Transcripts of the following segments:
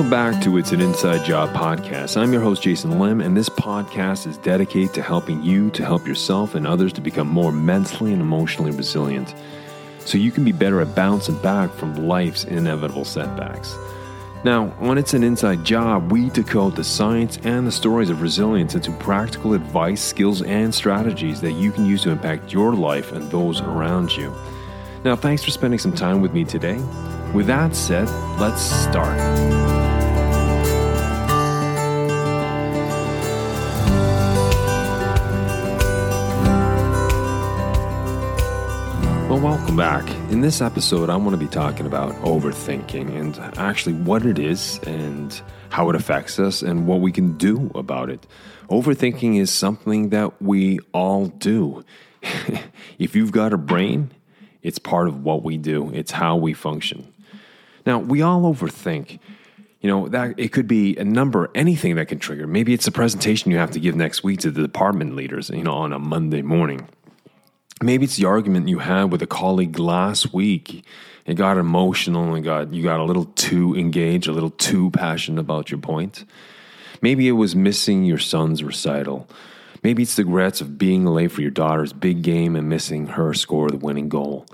Welcome back to It's an Inside Job podcast. I'm your host, Jason Liem, and this podcast is dedicated to helping you to help yourself and others to become more mentally and emotionally resilient so you can be better at bouncing back from life's inevitable setbacks. Now, when it's an inside job, we decode the science and the stories of resilience into practical advice, skills, and strategies that you can use to impact your life and those around you. Now, thanks for spending some time with me today. With that said, let's start. Welcome back. In this episode, I want to be talking about overthinking and actually what it is and how it affects us and what we can do about it. Overthinking is something that we all do. if you've got a brain, it's part of what we do, it's how we function. Now, we all overthink. You know, that it could be a number, anything that can trigger. Maybe it's a presentation you have to give next week to the department leaders, you know, on a Monday morning. Maybe it's the argument you had with a colleague last week. It got emotional and got you got a little too engaged, a little too passionate about your point. Maybe it was missing your son's recital. Maybe it's the regrets of being late for your daughter's big game and missing her score the winning goal.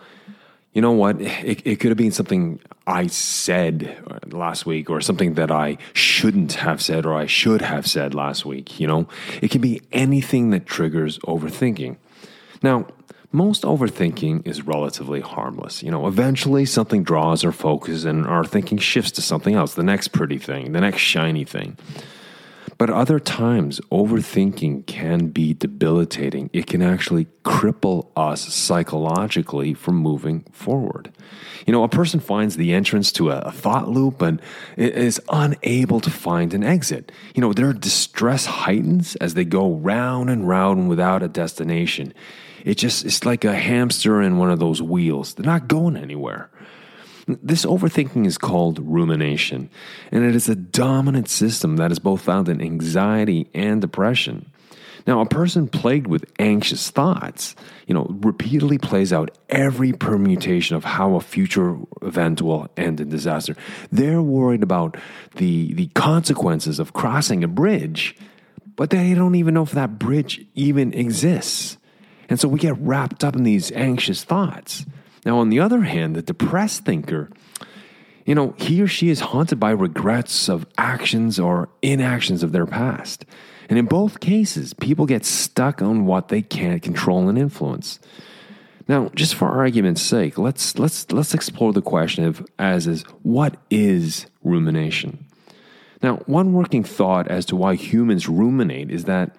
You know what? It, it could have been something I said last week or something that I shouldn't have said or I should have said last week. You know, it can be anything that triggers overthinking. Now, most overthinking is relatively harmless. You know, eventually something draws our focus and our thinking shifts to something else, the next pretty thing, the next shiny thing. But other times, overthinking can be debilitating. It can actually cripple us psychologically from moving forward. You know, a person finds the entrance to a, thought loop and is unable to find an exit. You know, their distress heightens as they go round and round without a destination. It just, it's like a hamster in one of those wheels. They're not going anywhere. This overthinking is called rumination, and it is a dominant system that is both found in anxiety and depression. Now, a person plagued with anxious thoughts, you know, repeatedly plays out every permutation of how a future event will end in disaster. They're worried about the, the consequences of crossing a bridge, but they don't even know if that bridge even exists. And so we get wrapped up in these anxious thoughts. Now, on the other hand, the depressed thinker, you know, he or she is haunted by regrets of actions or inactions of their past. And in both cases, people get stuck on what they can't control and influence. Now, just for argument's sake, let's let's let's explore the question of as is what is rumination? Now, one working thought as to why humans ruminate is that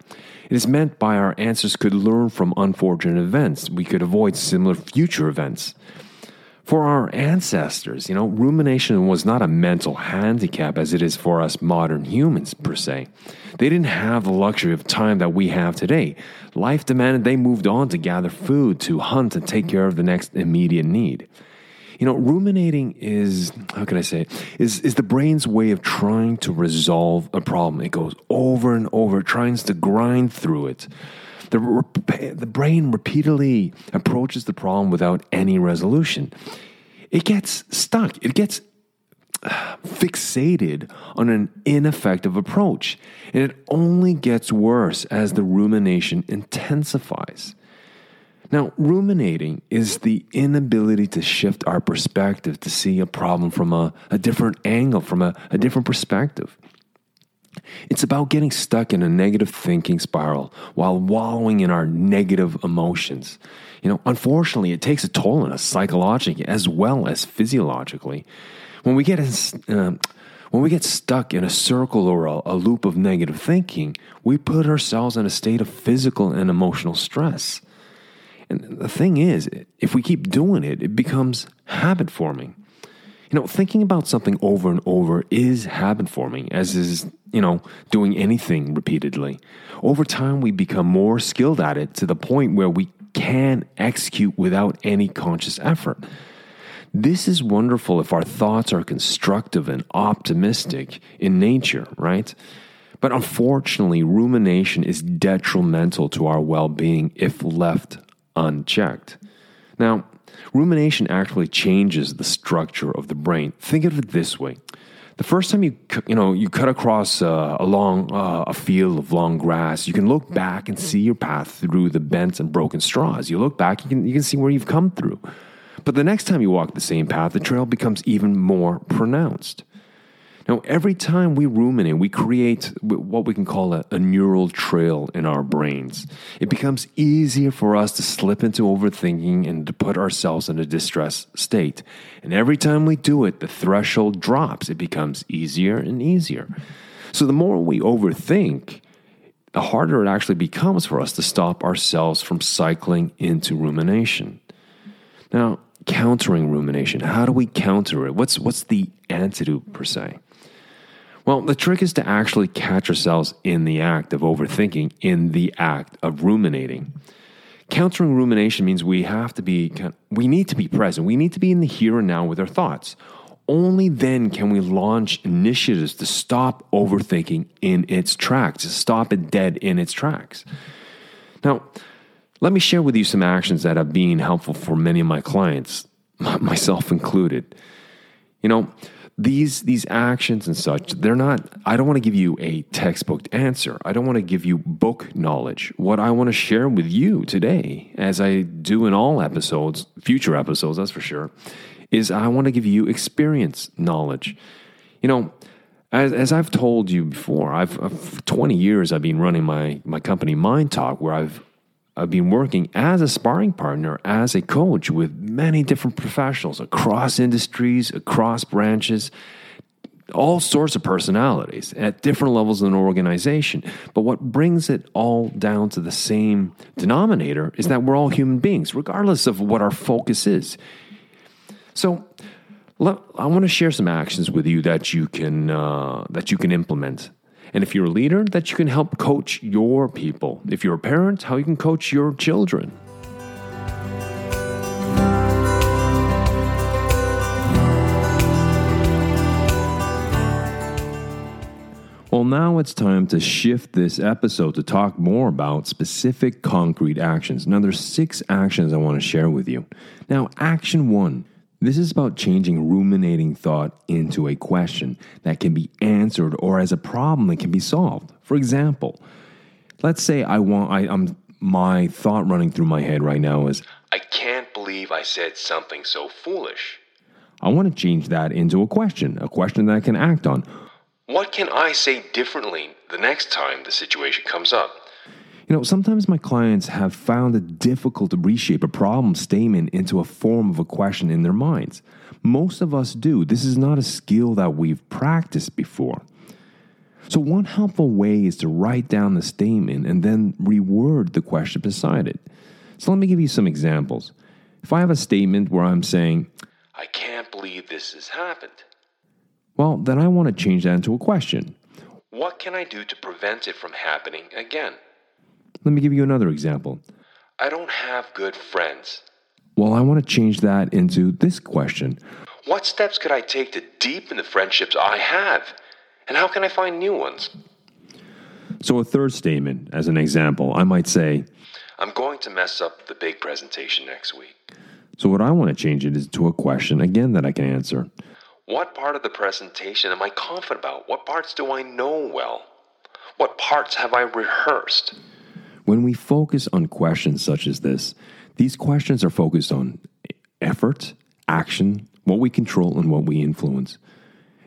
it is meant by our ancestors could learn from unfortunate events. We could avoid similar future events. For our ancestors, you know, rumination was not a mental handicap as it is for us modern humans, per se. They didn't have the luxury of time that we have today. Life demanded they moved on to gather food, to hunt, and take care of the next immediate need. You know, ruminating is how can I say it? Is is the brain's way of trying to resolve a problem. It goes over and over, tries to grind through it. The, the brain repeatedly approaches the problem without any resolution. It gets stuck. It gets uh, fixated on an ineffective approach. And it only gets worse as the rumination intensifies. Now, ruminating is the inability to shift our perspective to see a problem from a, a different angle, from a, a different perspective. It's about getting stuck in a negative thinking spiral while wallowing in our negative emotions. You know, unfortunately, it takes a toll on us psychologically as well as physiologically. When we get uh, when we get stuck in a circle or a, a loop of negative thinking, we put ourselves in a state of physical and emotional stress. And the thing is, if we keep doing it, it becomes habit forming. You know, thinking about something over and over is habit forming, as is, you know, doing anything repeatedly. Over time, we become more skilled at it to the point where we can execute without any conscious effort. This is wonderful if our thoughts are constructive and optimistic in nature, right? But unfortunately, rumination is detrimental to our well being if left unchecked. Now, rumination actually changes the structure of the brain. Think of it this way The first time you you know you cut across uh, a long uh, a field of long grass, you can look back and see your path through the bent and broken straws. You look back, you can you can see where you've come through. But the next time you walk the same path, the trail becomes even more pronounced. Now, every time we ruminate, we create what we can call a, a, neural trail in our brains. It becomes easier for us to slip into overthinking and to put ourselves in a distressed state. And every time we do it, the threshold drops. It becomes easier and easier. So, the more we overthink, the harder it actually becomes for us to stop ourselves from cycling into rumination. Now, countering rumination, how do we counter it? What's, what's the antidote per se? Well, the trick is to actually catch ourselves in the act of overthinking, in the act of ruminating. Countering rumination means we have to be, we need to be present. We need to be in the here and now with our thoughts. Only then can we launch initiatives to stop overthinking in its tracks, to stop it dead in its tracks. Now, let me share with you some actions that have been helpful for many of my clients, myself included. You know, these these actions and such they're not i don't want to give you a textbook answer. I don't want to give you book knowledge. What i want to share with you today as i do in all episodes future episodes that's for sure is i want to give you experience knowledge. You know as, as i've told you before i've, I've 20 years i've been running my my company MINDtalk where i've I've been working as a sparring partner, as a coach with many different professionals across industries, across branches, all sorts of personalities at different levels in an organization. But what brings it all down to the same denominator is that we're all human beings, regardless of what our focus is. So, I want to share some actions with you that you can uh, that you can implement and if you're a leader, that you can help coach your people. If you're a parent, how you can coach your children. Well, now it's time to shift this episode to talk more about specific concrete actions. Now, there's six actions I want to share with you. Now, action one this is about changing ruminating thought into a question that can be answered or as a problem that can be solved. For example, let's say I want I, am my thought running through my head right now is I can't believe I said something so foolish. I want to change that into a question, a question that I can act on. What can I say differently the next time the situation comes up? You know, sometimes my clients have found it difficult to reshape a problem statement into a form of a question in their minds. Most of us do. This is not a skill that we've practiced before. So, one helpful way is to write down the statement and then reword the question beside it. So, let me give you some examples. If I have a statement where I'm saying, I can't believe this has happened, well, then I want to change that into a question. What can I do to prevent it from happening again? Let me give you another example. I don't have good friends. Well, I want to change that into this question What steps could I take to deepen the friendships I have? And how can I find new ones? So, a third statement, as an example, I might say, I'm going to mess up the big presentation next week. So, what I want to change it is to a question again that I can answer. What part of the presentation am I confident about? What parts do I know well? What parts have I rehearsed? When we focus on questions such as this, these questions are focused on effort, action, what we control, and what we influence.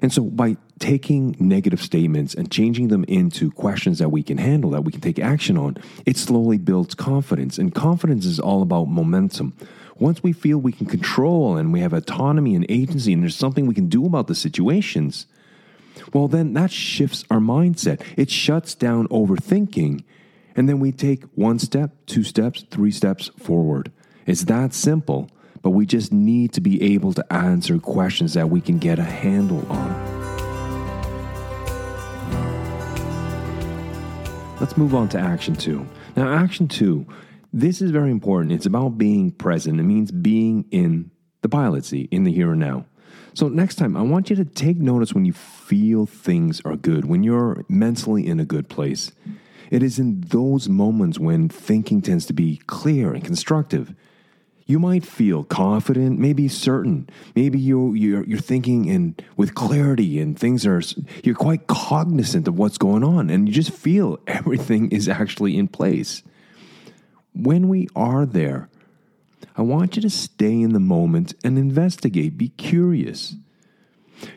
And so by taking negative statements and changing them into questions that we can handle, that we can take action on, it slowly builds confidence. And confidence is all about momentum. Once we feel we can control and we have autonomy and agency and there's something we can do about the situations, well, then that shifts our mindset. It shuts down overthinking and then we take one step, two steps, three steps forward. It's that simple, but we just need to be able to answer questions that we can get a handle on. Let's move on to action two. Now, action two, this is very important. It's about being present. It means being in the pilot seat, in the here and now. So, next time, I want you to take notice when you feel things are good, when you're mentally in a good place. It is in those moments when thinking tends to be clear and constructive. you might feel confident, maybe certain, maybe you you're, you're thinking in with clarity, and things are you're quite cognizant of what's going on, and you just feel everything is actually in place. When we are there, I want you to stay in the moment and investigate. Be curious.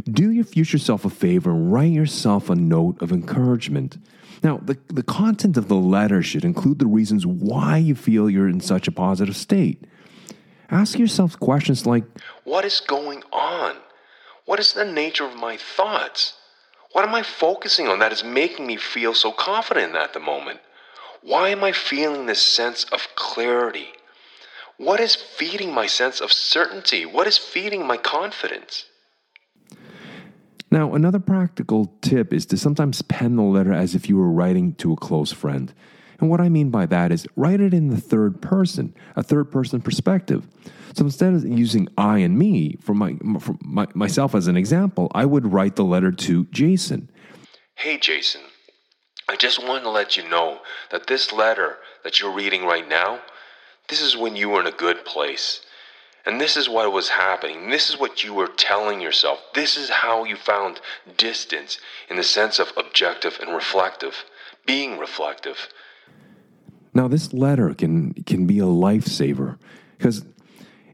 Do your future self a favor and write yourself a note of encouragement. Now, the, the content of the letter should include the reasons why you feel you're in such a positive state. Ask yourself questions like What is going on? What is the nature of my thoughts? What am I focusing on that is making me feel so confident at the moment? Why am I feeling this sense of clarity? What is feeding my sense of certainty? What is feeding my confidence? Now, another practical tip is to sometimes pen the letter as if you were writing to a close friend. And what I mean by that is write it in the third person, a third person perspective. So instead of using I and me for, my, for my, myself as an example, I would write the letter to Jason. Hey, Jason, I just wanted to let you know that this letter that you're reading right now, this is when you were in a good place. And this is what was happening. This is what you were telling yourself. This is how you found distance in the sense of objective and reflective, being reflective. Now, this letter can, can be a lifesaver because,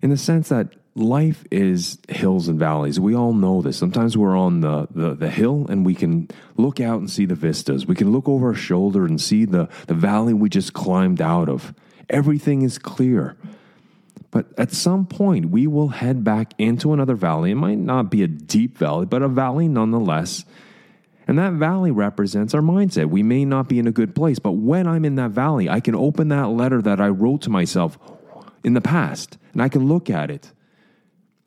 in the sense that life is hills and valleys, we all know this. Sometimes we're on the, the, the hill and we can look out and see the vistas. We can look over our shoulder and see the, the valley we just climbed out of. Everything is clear. But at some point, we will head back into another valley. It might not be a deep valley, but a valley nonetheless. And that valley represents our mindset. We may not be in a good place, but when I'm in that valley, I can open that letter that I wrote to myself in the past and I can look at it.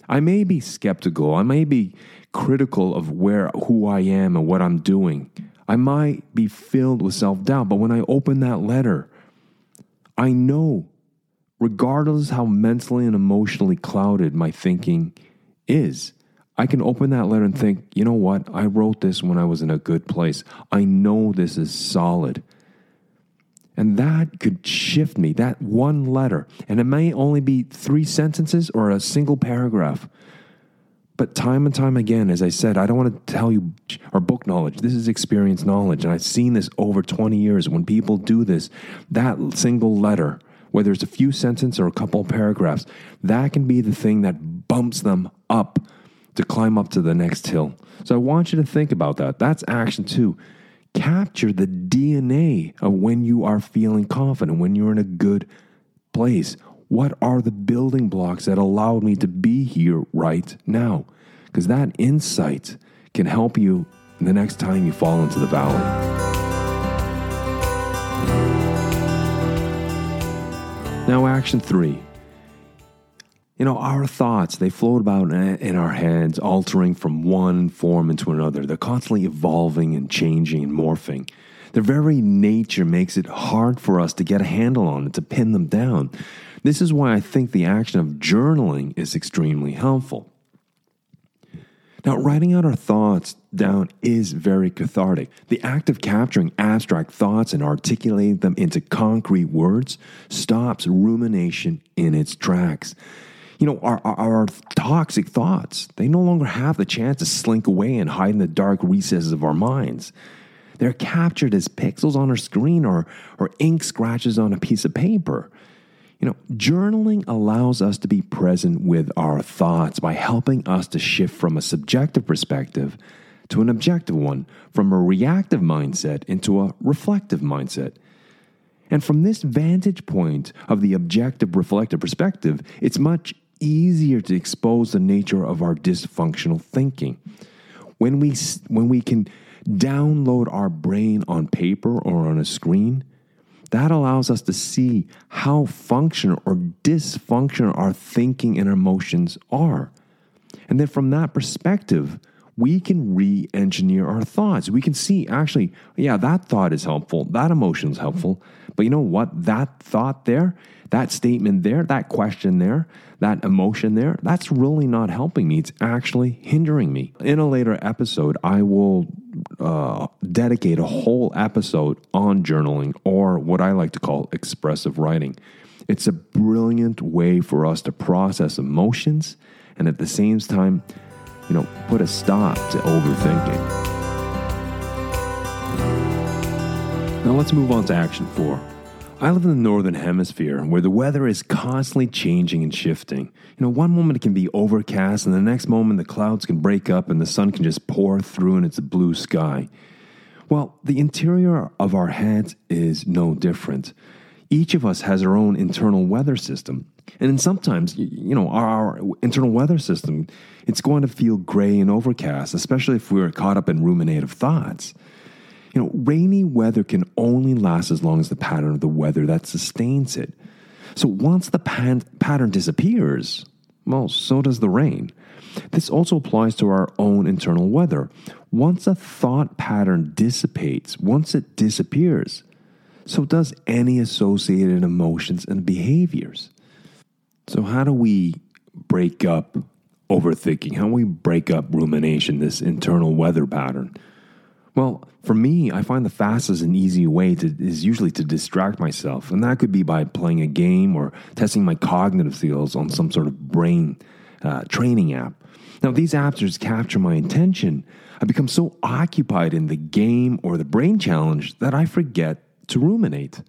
I may be skeptical, I may be critical of where who I am and what I'm doing. I might be filled with self-doubt, but when I open that letter, I know regardless how mentally and emotionally clouded my thinking is. I can open that letter and think, you know what? I wrote this when I was in a good place. I know this is solid. And that could shift me, that one letter. And it may only be three sentences or a single paragraph. But time and time again, as I said, I don't want to tell you our book knowledge. This is experience knowledge. And I've seen this over 20 years. When people do this, that single letter whether it's a few sentences or a couple paragraphs, that can be the thing that bumps them up to climb up to the next hill. So I want you to think about that. That's action two. Capture the DNA of when you are feeling confident, when you're in a good place. What are the building blocks that allowed me to be here right now? Because that insight can help you the next time you fall into the valley. Now, action three. You know, our thoughts, they float about in our heads, altering from one form into another. They're constantly evolving and changing and morphing. Their very nature makes it hard for us to get a handle on it, to pin them down. This is why I think the action of journaling is extremely helpful. Now, writing out our thoughts down is very cathartic. The act of capturing abstract thoughts and articulating them into concrete words stops rumination in its tracks. You know, our, our, our, toxic thoughts, they no longer have the chance to slink away and hide in the dark recesses of our minds. They're captured as pixels on our screen or, or ink scratches on a piece of paper. You know, journaling allows us to be present with our thoughts by helping us to shift from a subjective perspective to an objective one, from a reactive mindset into a reflective mindset. And from this vantage point of the objective reflective perspective, it's much easier to expose the nature of our dysfunctional thinking. When we, when we can download our brain on paper or on a screen, that allows us to see how functional or dysfunctional our thinking and emotions are. And then from that perspective, we can re engineer our thoughts. We can see, actually, yeah, that thought is helpful. That emotion is helpful. But you know what? That thought there, that statement there, that question there, that emotion there, that's really not helping me. It's actually hindering me. In a later episode, I will uh, dedicate a whole episode on journaling or what I like to call expressive writing. It's a brilliant way for us to process emotions and at the same time, you know, put a stop to overthinking. Now let's move on to action four. I live in the northern hemisphere where the weather is constantly changing and shifting. You know, one moment it can be overcast, and the next moment the clouds can break up and the sun can just pour through and it's a blue sky. Well, the interior of our heads is no different. Each of us has our own internal weather system. And then sometimes, you know, our, internal weather system, it's going to feel gray and overcast, especially if we're caught up in ruminative thoughts. You know, rainy weather can only last as long as the pattern of the weather that sustains it. So once the pan- pattern disappears, well, so does the rain. This also applies to our own internal weather. Once a thought pattern dissipates, once it disappears, so does any associated emotions and behaviors. So, how do we break up overthinking? How do we break up rumination, this internal weather pattern? Well, for me, I find the fastest and easy way to, is usually to distract myself. And that could be by playing a game or testing my cognitive skills on some sort of brain uh, training app. Now, these apps just capture my attention. I become so occupied in the game or the brain challenge that I forget to ruminate.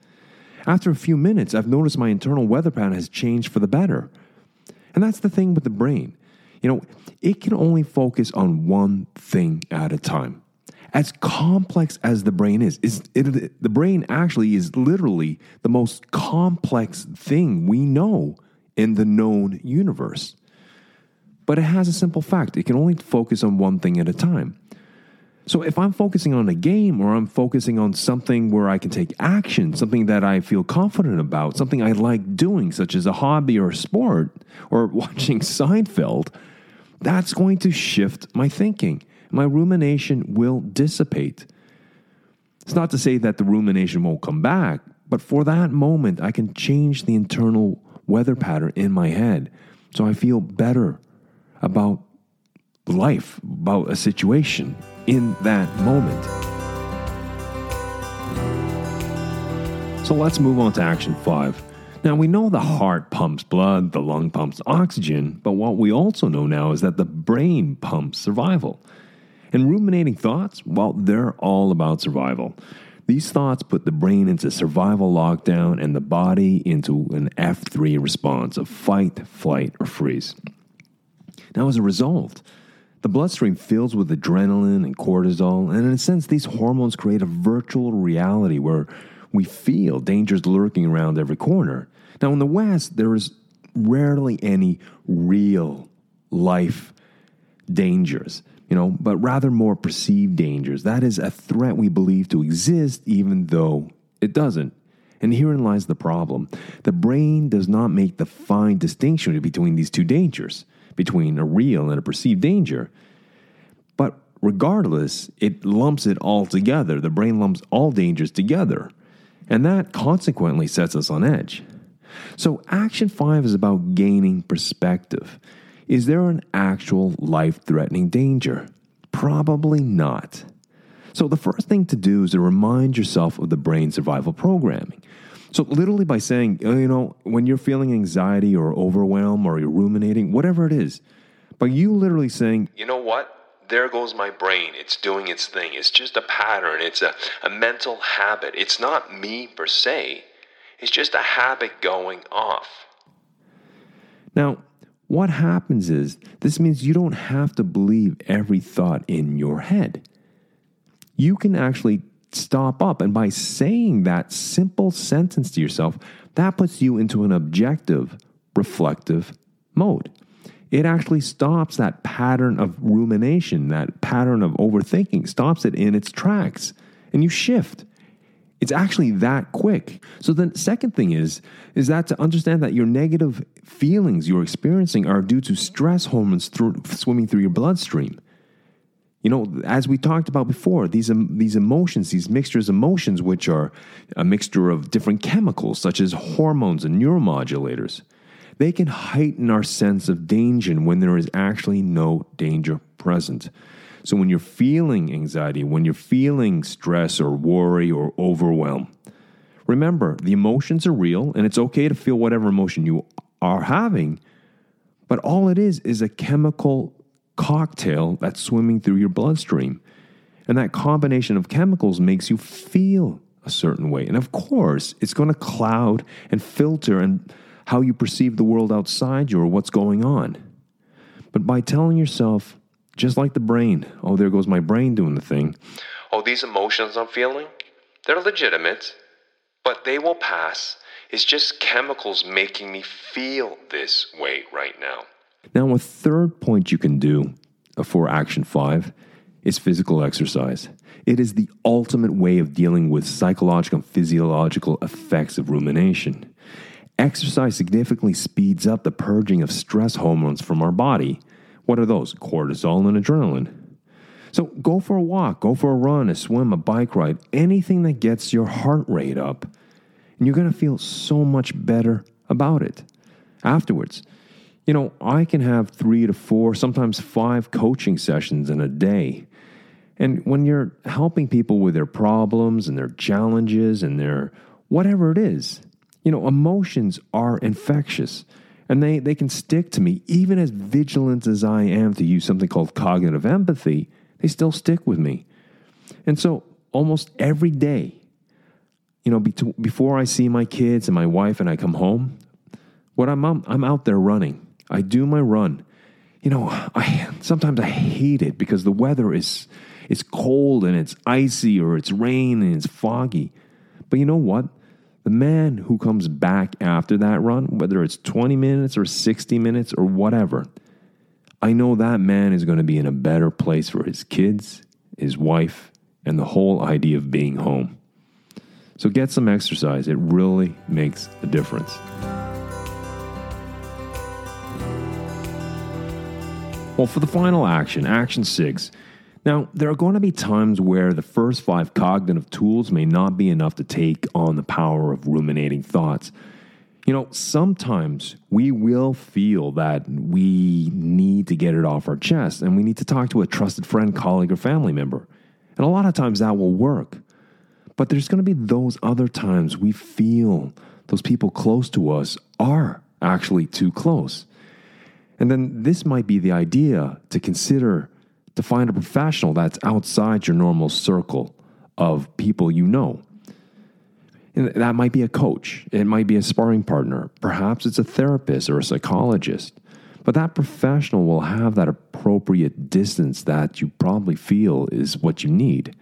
After a few minutes, I've noticed my internal weather pattern has changed for the better. And that's the thing with the brain. You know, it can only focus on one thing at a time. As complex as the brain is, is it, the brain actually is literally the most complex thing we know in the known universe. But it has a simple fact it can only focus on one thing at a time. So if I'm focusing on a game or I'm focusing on something where I can take action, something that I feel confident about, something I like doing, such as a hobby or a sport or watching Seinfeld, that's going to shift my thinking. My rumination will dissipate. It's not to say that the rumination won't come back, but for that moment, I can change the internal weather pattern in my head so I feel better about life, about a situation in that moment. So let's move on to action five. Now, we know the heart pumps blood, the lung pumps oxygen, but what we also know now is that the brain pumps survival. And ruminating thoughts, well, they're all about survival. These thoughts put the brain into survival lockdown and the body into an F3 response of fight, flight, or freeze. Now, as a result, the bloodstream fills with adrenaline and cortisol, and in a sense, these hormones create a virtual reality where we feel dangers lurking around every corner. Now, in the West, there is rarely any real life dangers, you know, but rather more perceived dangers. That is a threat we believe to exist, even though it doesn't. And herein lies the problem. The brain does not make the fine distinction between these two dangers between a real and a perceived danger. But regardless, it lumps it all together. The brain lumps all dangers together. And that consequently sets us on edge. So, action five is about gaining perspective. Is there an actual life threatening danger? Probably not. So, the first thing to do is to remind yourself of the brain survival programming. So, literally, by saying, uh, you know, when you're feeling anxiety or overwhelm or you're ruminating, whatever it is, by you literally saying, you know what? There goes my brain. It's doing its thing. It's just a pattern. It's a, a mental habit. It's not me per se. It's just a habit going off. Now, what happens is this means you don't have to believe every thought in your head. You can actually stop up. And by saying that simple sentence to yourself, that puts you into an objective, reflective mode. It actually stops that pattern of rumination, that pattern of overthinking, stops it in its tracks, and you shift. It's actually that quick. So the second thing is is that to understand that your negative feelings you're experiencing are due to stress hormones through, swimming through your bloodstream. You know, as we talked about before, these um, these emotions, these mixtures of emotions, which are a mixture of different chemicals such as hormones and neuromodulators, they can heighten our sense of danger when there is actually no danger present. So when you're feeling anxiety, when you're feeling stress or worry or overwhelm, remember the emotions are real and it's okay to feel whatever emotion you are having, but all it is is a chemical cocktail that's swimming through your bloodstream. And that combination of chemicals makes you feel a certain way. And of course, it's going to cloud and filter and how you perceive the world outside you or what's going on. But by telling yourself, just like the brain, oh, there goes my brain doing the thing. Oh, these emotions I'm feeling, they're legitimate, but they will pass. It's just chemicals making me feel this way right now. Now, a third point you can do for action five is physical exercise. It is the ultimate way of dealing with psychological and physiological effects of rumination. Exercise significantly speeds up the purging of stress hormones from our body. What are those? Cortisol and adrenaline. So go for a walk, go for a run, a swim, a bike ride, anything that gets your heart rate up, and you're going to feel so much better about it afterwards. You know, I can have three to four, sometimes five coaching sessions in a day. And when you're helping people with their problems and their challenges and their whatever it is, you know, emotions are infectious and they, they can stick to me. Even as vigilant as I am to use something called cognitive empathy, they still stick with me. And so almost every day, you know, before I see my kids and my wife and I come home, what I'm, I'm out there running. I do my run. You know, I sometimes I hate it because the weather is it's cold and it's icy or it's rain and it's foggy. But you know what? The man who comes back after that run, whether it's 20 minutes or 60 minutes or whatever, I know that man is going to be in a better place for his kids, his wife, and the whole idea of being home. So get some exercise. It really makes a difference. Well, for the final action, action six. Now, there are going to be times where the first five cognitive tools may not be enough to take on the power of ruminating thoughts. You know, sometimes we will feel that we need to get it off our chest and we need to talk to a trusted friend, colleague, or family member. And a lot of times that will work. But there's going to be those other times we feel those people close to us are actually too close. And then this might be the idea to consider to find a professional that's outside your normal circle of people you know. And that might be a coach, it might be a sparring partner, perhaps it's a therapist or a psychologist. But that professional will have that appropriate distance that you probably feel is what you need.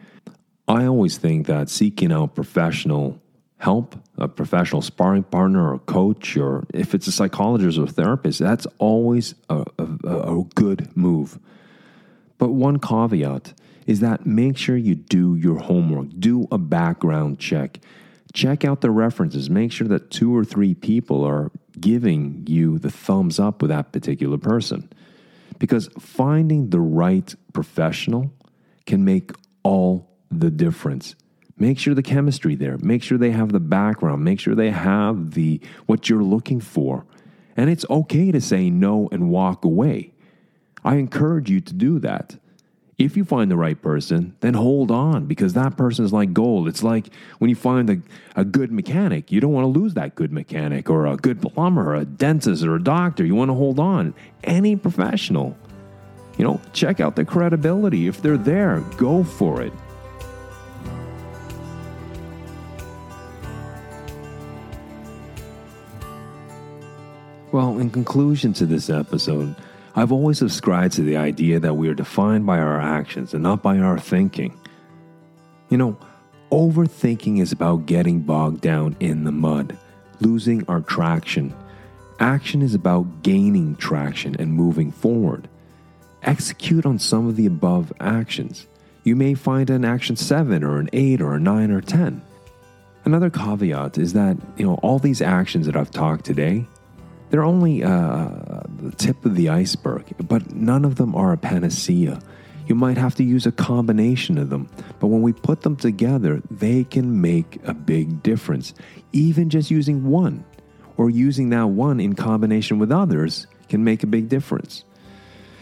I always think that seeking out professional help, a professional sparring partner or coach, or if it's a psychologist or therapist, that's always a, a, a good move. But one caveat is that make sure you do your homework, do a background check. Check out the references. Make sure that two or three people are giving you the thumbs up with that particular person. Because finding the right professional can make all the difference Make sure the chemistry there. Make sure they have the background. Make sure they have the what you're looking for. And it's okay to say no and walk away. I encourage you to do that. If you find the right person, then hold on because that person is like gold. It's like when you find a, a good mechanic, you don't want to lose that good mechanic or a good plumber, or a dentist, or a doctor. You want to hold on. Any professional, you know, check out the credibility. If they're there, go for it. Well, in conclusion to this episode, I've always subscribed to the idea that we are defined by our actions and not by our thinking. You know, overthinking is about getting bogged down in the mud, losing our traction. Action is about gaining traction and moving forward. Execute on some of the above actions. You may find an action 7 or an 8 or a 9 or 10. Another caveat is that, you know, all these actions that I've talked today, they're only uh, the tip of the iceberg, but none of them are a panacea. You might have to use a combination of them, but when we put them together, they can make a big difference. Even just using one or using that one in combination with others can make a big difference.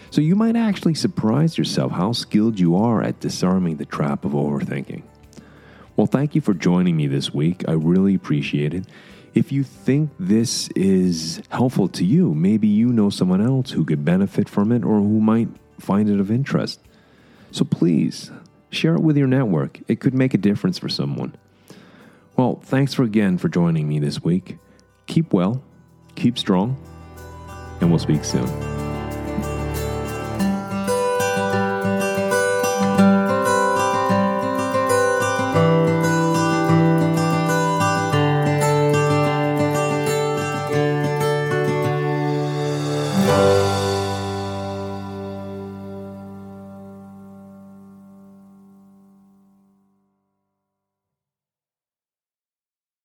So you might actually surprise yourself how skilled you are at disarming the trap of overthinking. Well, thank you for joining me this week. I really appreciate it. If you think this is helpful to you, maybe you know someone else who could benefit from it or who might find it of interest. So please share it with your network. It could make a difference for someone. Well, thanks for again for joining me this week. Keep well, keep strong, and we'll speak soon.